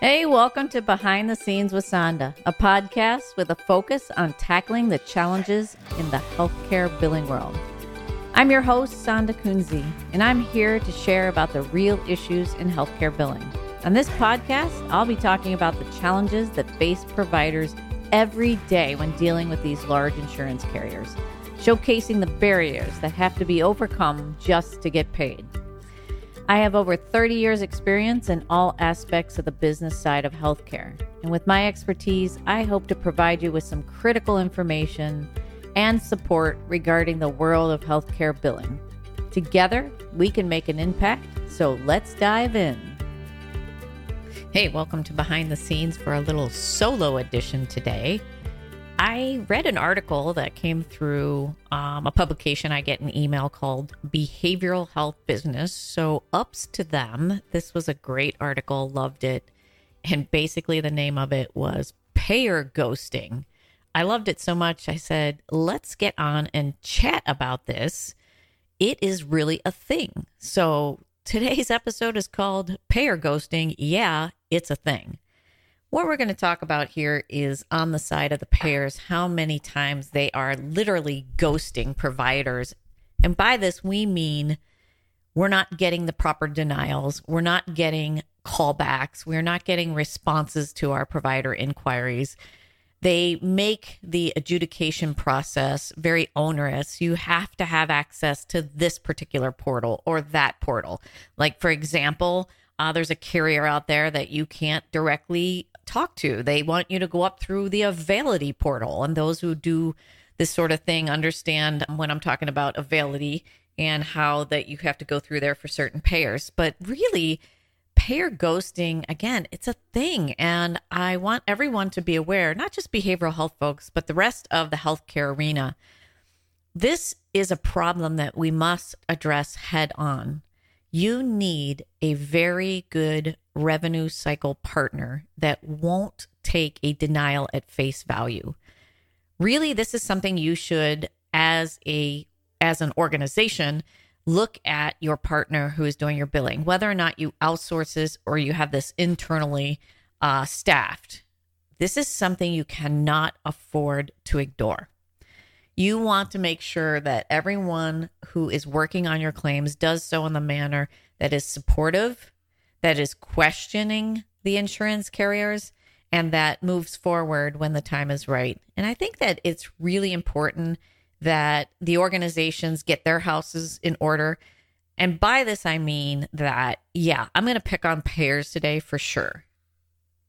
Hey, welcome to Behind the Scenes with Sonda, a podcast with a focus on tackling the challenges in the healthcare billing world. I'm your host, Sonda Kunze, and I'm here to share about the real issues in healthcare billing. On this podcast, I'll be talking about the challenges that face providers every day when dealing with these large insurance carriers, showcasing the barriers that have to be overcome just to get paid. I have over 30 years' experience in all aspects of the business side of healthcare. And with my expertise, I hope to provide you with some critical information and support regarding the world of healthcare billing. Together, we can make an impact, so let's dive in. Hey, welcome to Behind the Scenes for a little solo edition today. I read an article that came through um, a publication I get an email called Behavioral Health Business. So, ups to them. This was a great article, loved it. And basically, the name of it was Payer Ghosting. I loved it so much, I said, let's get on and chat about this. It is really a thing. So, today's episode is called Payer Ghosting. Yeah, it's a thing. What we're going to talk about here is on the side of the payers, how many times they are literally ghosting providers. And by this, we mean we're not getting the proper denials, we're not getting callbacks, we're not getting responses to our provider inquiries. They make the adjudication process very onerous. You have to have access to this particular portal or that portal. Like, for example, uh, there's a carrier out there that you can't directly talk to. They want you to go up through the Availity portal. And those who do this sort of thing understand when I'm talking about Availity and how that you have to go through there for certain payers. But really, payer ghosting, again, it's a thing. And I want everyone to be aware, not just behavioral health folks, but the rest of the healthcare arena. This is a problem that we must address head on you need a very good revenue cycle partner that won't take a denial at face value. Really, this is something you should, as a as an organization, look at your partner who is doing your billing, whether or not you outsource this or you have this internally uh, staffed. This is something you cannot afford to ignore. You want to make sure that everyone who is working on your claims does so in the manner that is supportive, that is questioning the insurance carriers, and that moves forward when the time is right. And I think that it's really important that the organizations get their houses in order. And by this, I mean that, yeah, I'm going to pick on payers today for sure.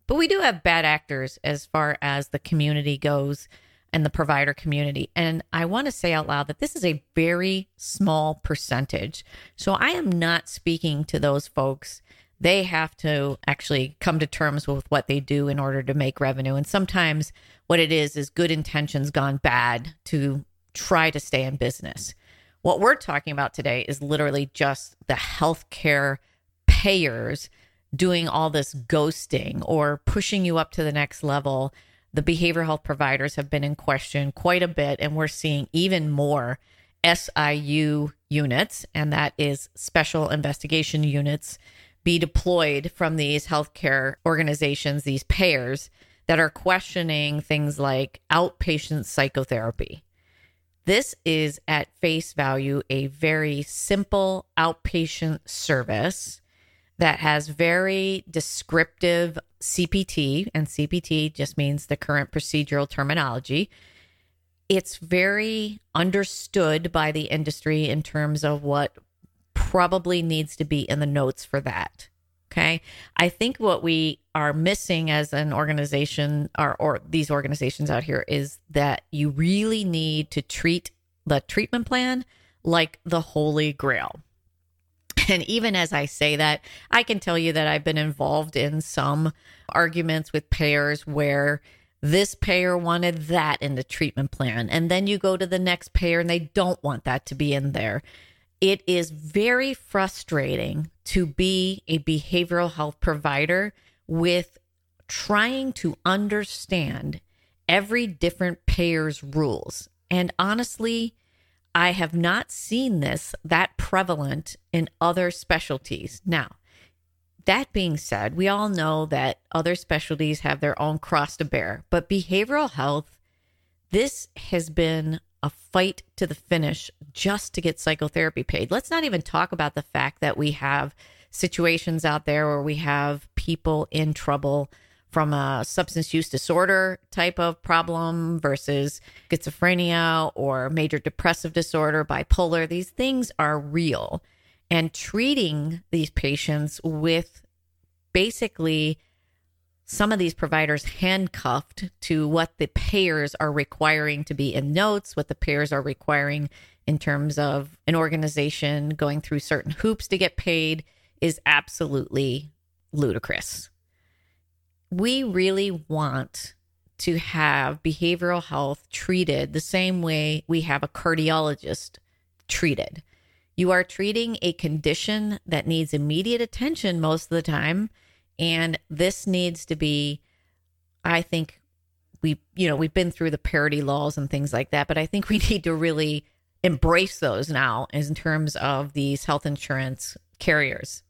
But we do have bad actors as far as the community goes and the provider community. And I want to say out loud that this is a very small percentage. So I am not speaking to those folks. They have to actually come to terms with what they do in order to make revenue. And sometimes what it is is good intentions gone bad to try to stay in business. What we're talking about today is literally just the healthcare payers doing all this ghosting or pushing you up to the next level the behavioral health providers have been in question quite a bit, and we're seeing even more SIU units, and that is special investigation units, be deployed from these healthcare organizations, these payers that are questioning things like outpatient psychotherapy. This is at face value a very simple outpatient service that has very descriptive CPT, and CPT just means the current procedural terminology. It's very understood by the industry in terms of what probably needs to be in the notes for that. Okay. I think what we are missing as an organization or, or these organizations out here is that you really need to treat the treatment plan like the holy grail. And even as I say that, I can tell you that I've been involved in some arguments with payers where this payer wanted that in the treatment plan. And then you go to the next payer and they don't want that to be in there. It is very frustrating to be a behavioral health provider with trying to understand every different payer's rules. And honestly, I have not seen this that prevalent in other specialties. Now, that being said, we all know that other specialties have their own cross to bear, but behavioral health, this has been a fight to the finish just to get psychotherapy paid. Let's not even talk about the fact that we have situations out there where we have people in trouble from a substance use disorder type of problem versus schizophrenia or major depressive disorder, bipolar. These things are real. And treating these patients with basically some of these providers handcuffed to what the payers are requiring to be in notes, what the payers are requiring in terms of an organization going through certain hoops to get paid is absolutely ludicrous. We really want to have behavioral health treated the same way we have a cardiologist treated. You are treating a condition that needs immediate attention most of the time and this needs to be, I think we, you know, we've been through the parity laws and things like that, but I think we need to really embrace those now in terms of these health insurance carriers.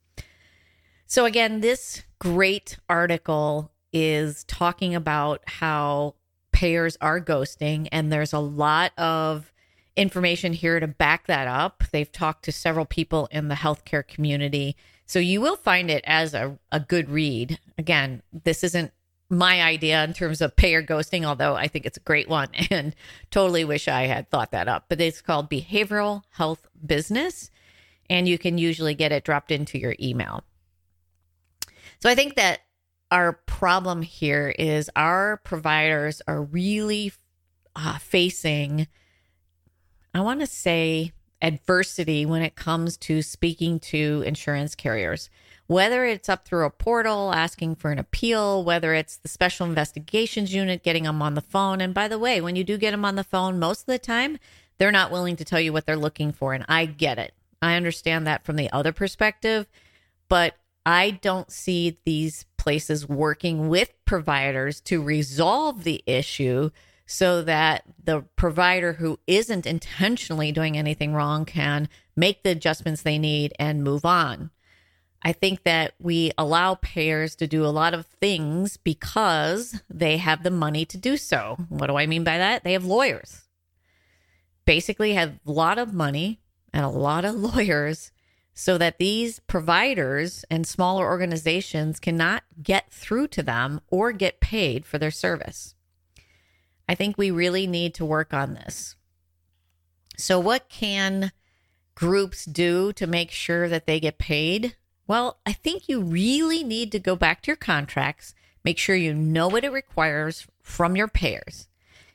So, again, this great article is talking about how payers are ghosting, and there's a lot of information here to back that up. They've talked to several people in the healthcare community so you will find it as a, a good read. Again, this isn't my idea in terms of payer ghosting, although I think it's a great one and totally wish I had thought that up. But it's called Behavioral Health Business, and you can usually get it dropped into your email. So I think that our problem here is our providers are really uh, facing, I want to say, adversity when it comes to speaking to insurance carriers. Whether it's up through a portal asking for an appeal, whether it's the special investigations unit getting them on the phone. And by the way, when you do get them on the phone, most of the time, they're not willing to tell you what they're looking for. And I get it. I understand that from the other perspective, but I don't see these places working with providers to resolve the issue so that the provider who isn't intentionally doing anything wrong can make the adjustments they need and move on. I think that we allow payers to do a lot of things because they have the money to do so. What do I mean by that? They have lawyers. Basically have a lot of money and a lot of lawyers so that these providers and smaller organizations cannot get through to them or get paid for their service. I think we really need to work on this. So, what can groups do to make sure that they get paid? Well, I think you really need to go back to your contracts, make sure you know what it requires from your payers.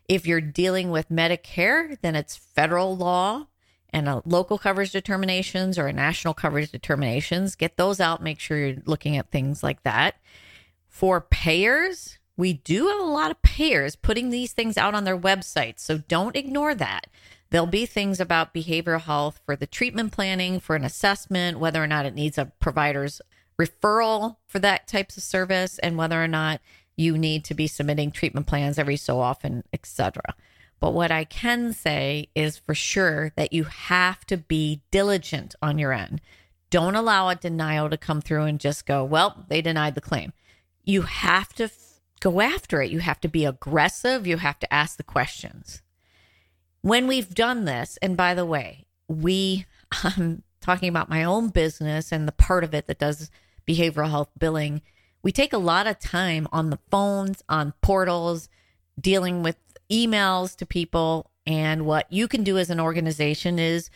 If you're dealing with Medicare, then it's federal law and a local coverage determinations or a national coverage determinations. Get those out, make sure you're looking at things like that. For payers, we do have a lot of payers putting these things out on their websites, so don't ignore that. There'll be things about behavioral health for the treatment planning, for an assessment, whether or not it needs a provider's referral for that types of service, and whether or not you need to be submitting treatment plans every so often, etc. But what I can say is for sure that you have to be diligent on your end. Don't allow a denial to come through and just go, well, they denied the claim. You have to go after it. You have to be aggressive. You have to ask the questions. When we've done this, and by the way, we, I'm talking about my own business and the part of it that does behavioral health billing. We take a lot of time on the phones, on portals, dealing with emails to people. And what you can do as an organization is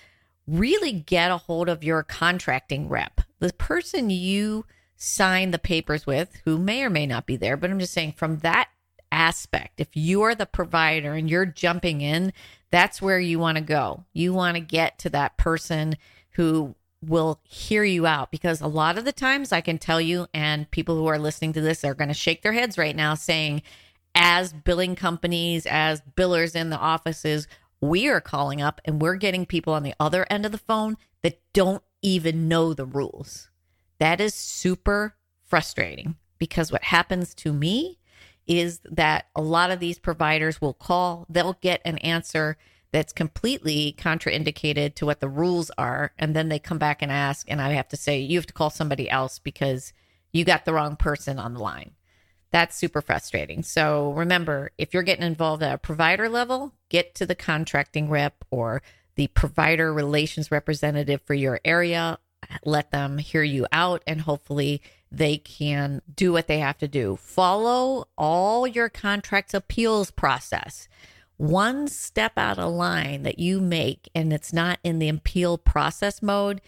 really get a hold of your contracting rep, the person you sign the papers with who may or may not be there. But I'm just saying, from that aspect, if you're the provider and you're jumping in, that's where you want to go. You want to get to that person who will hear you out because a lot of the times I can tell you, and people who are listening to this are going to shake their heads right now saying, as billing companies, as billers in the offices, we are calling up and we're getting people on the other end of the phone that don't even know the rules. That is super frustrating because what happens to me is that a lot of these providers will call, they'll get an answer that's completely contraindicated to what the rules are. And then they come back and ask, and I have to say, you have to call somebody else because you got the wrong person on the line. That's super frustrating. So remember, if you're getting involved at a provider level, get to the contracting rep or the provider relations representative for your area. Let them hear you out and hopefully they can do what they have to do. Follow all your contracts appeals process. One step out of line that you make and it's not in the appeal process mode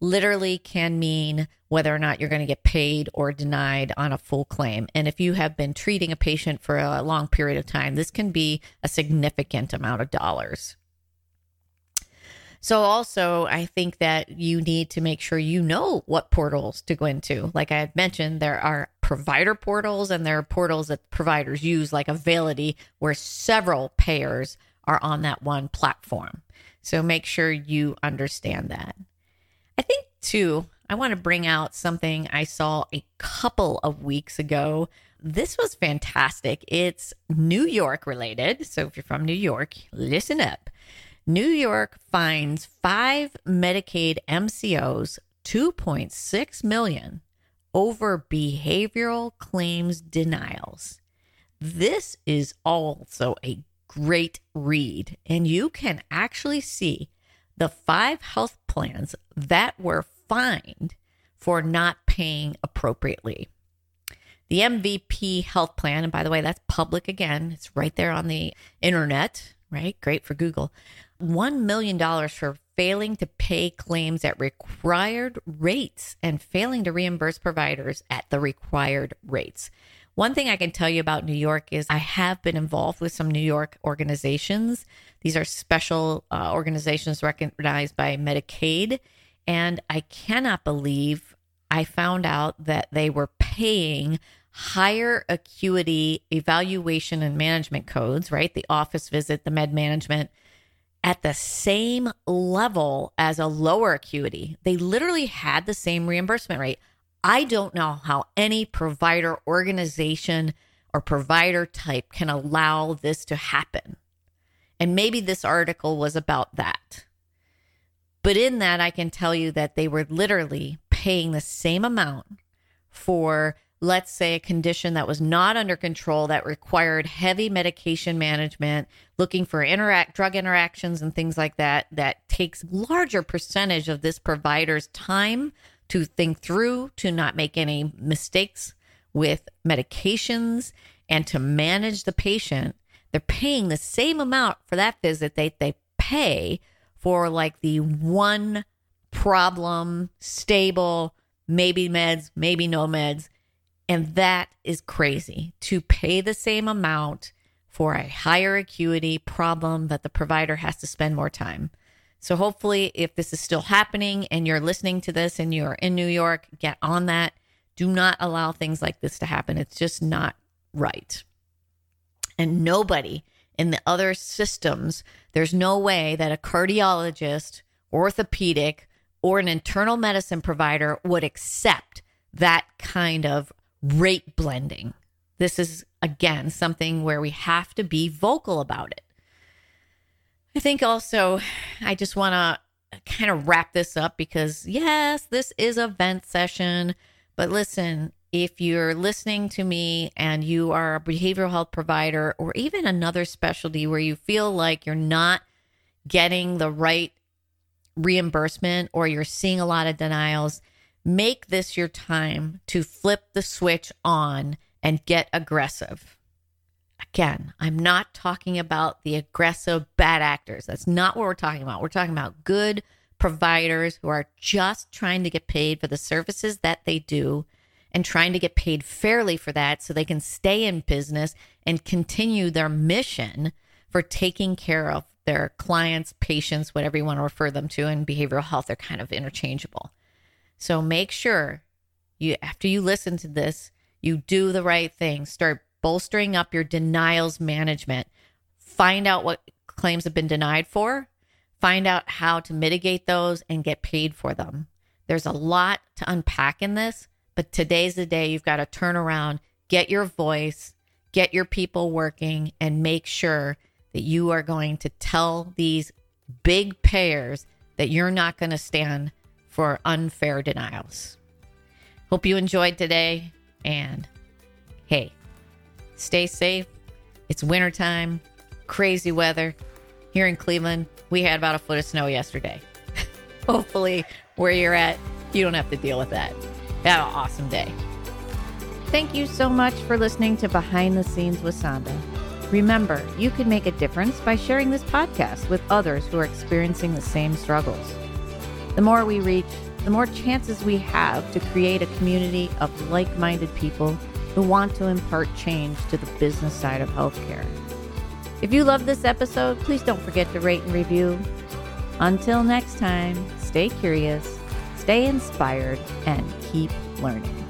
literally can mean whether or not you're going to get paid or denied on a full claim. And if you have been treating a patient for a long period of time, this can be a significant amount of dollars. So, also, I think that you need to make sure you know what portals to go into. Like I had mentioned, there are provider portals and there are portals that providers use, like Availity, where several payers are on that one platform. So, make sure you understand that. I think, too, I want to bring out something I saw a couple of weeks ago. This was fantastic. It's New York related. So, if you're from New York, listen up. New York fines five Medicaid MCOs 2.6 million over behavioral claims denials. This is also a great read, and you can actually see the five health plans that were fined for not paying appropriately. The MVP health plan, and by the way, that's public again, it's right there on the internet, right? Great for Google. $1 million for failing to pay claims at required rates and failing to reimburse providers at the required rates. One thing I can tell you about New York is I have been involved with some New York organizations. These are special uh, organizations recognized by Medicaid. And I cannot believe I found out that they were paying higher acuity evaluation and management codes, right? The office visit, the med management at the same level as a lower acuity. They literally had the same reimbursement rate. I don't know how any provider organization or provider type can allow this to happen. And maybe this article was about that. But in that, I can tell you that they were literally paying the same amount for let's say a condition that was not under control that required heavy medication management looking for interact drug interactions and things like that that takes larger percentage of this provider's time to think through to not make any mistakes with medications and to manage the patient. They're paying the same amount for that visit they they pay for like the one problem stable maybe meds maybe no meds and that is crazy to pay the same amount for a higher acuity problem that the provider has to spend more time. So, hopefully, if this is still happening and you're listening to this and you're in New York, get on that. Do not allow things like this to happen. It's just not right. And nobody in the other systems, there's no way that a cardiologist, orthopedic, or an internal medicine provider would accept that kind of rate blending. This is, again, something where we have to be vocal about it. I think also, I just want to kind of wrap this up because, yes, this is a vent session. But listen, if you're listening to me and you are a behavioral health provider or even another specialty where you feel like you're not getting the right reimbursement or you're seeing a lot of denials, Make this your time to flip the switch on and get aggressive. Again, I'm not talking about the aggressive bad actors. That's not what we're talking about. We're talking about good providers who are just trying to get paid for the services that they do and trying to get paid fairly for that so they can stay in business and continue their mission for taking care of their clients, patients, whatever you want to refer them to. In behavioral health, they're kind of interchangeable. So make sure you after you listen to this, you do the right thing. Start bolstering up your denials management. Find out what claims have been denied for. Find out how to mitigate those and get paid for them. There's a lot to unpack in this, but today's the day you've got to turn around, get your voice, get your people working, and make sure that you are going to tell these big payers that you're not going to stand for unfair denials. Hope you enjoyed today. And hey, stay safe. It's wintertime, crazy weather. Here in Cleveland, we had about a foot of snow yesterday. Hopefully, where you're at, you don't have to deal with that. Have an awesome day. Thank you so much for listening to Behind the Scenes with Sonda. Remember, you can make a difference by sharing this podcast with others who are experiencing the same struggles. The more we reach, the more chances we have to create a community of like minded people who want to impart change to the business side of healthcare. If you love this episode, please don't forget to rate and review. Until next time, stay curious, stay inspired, and keep learning.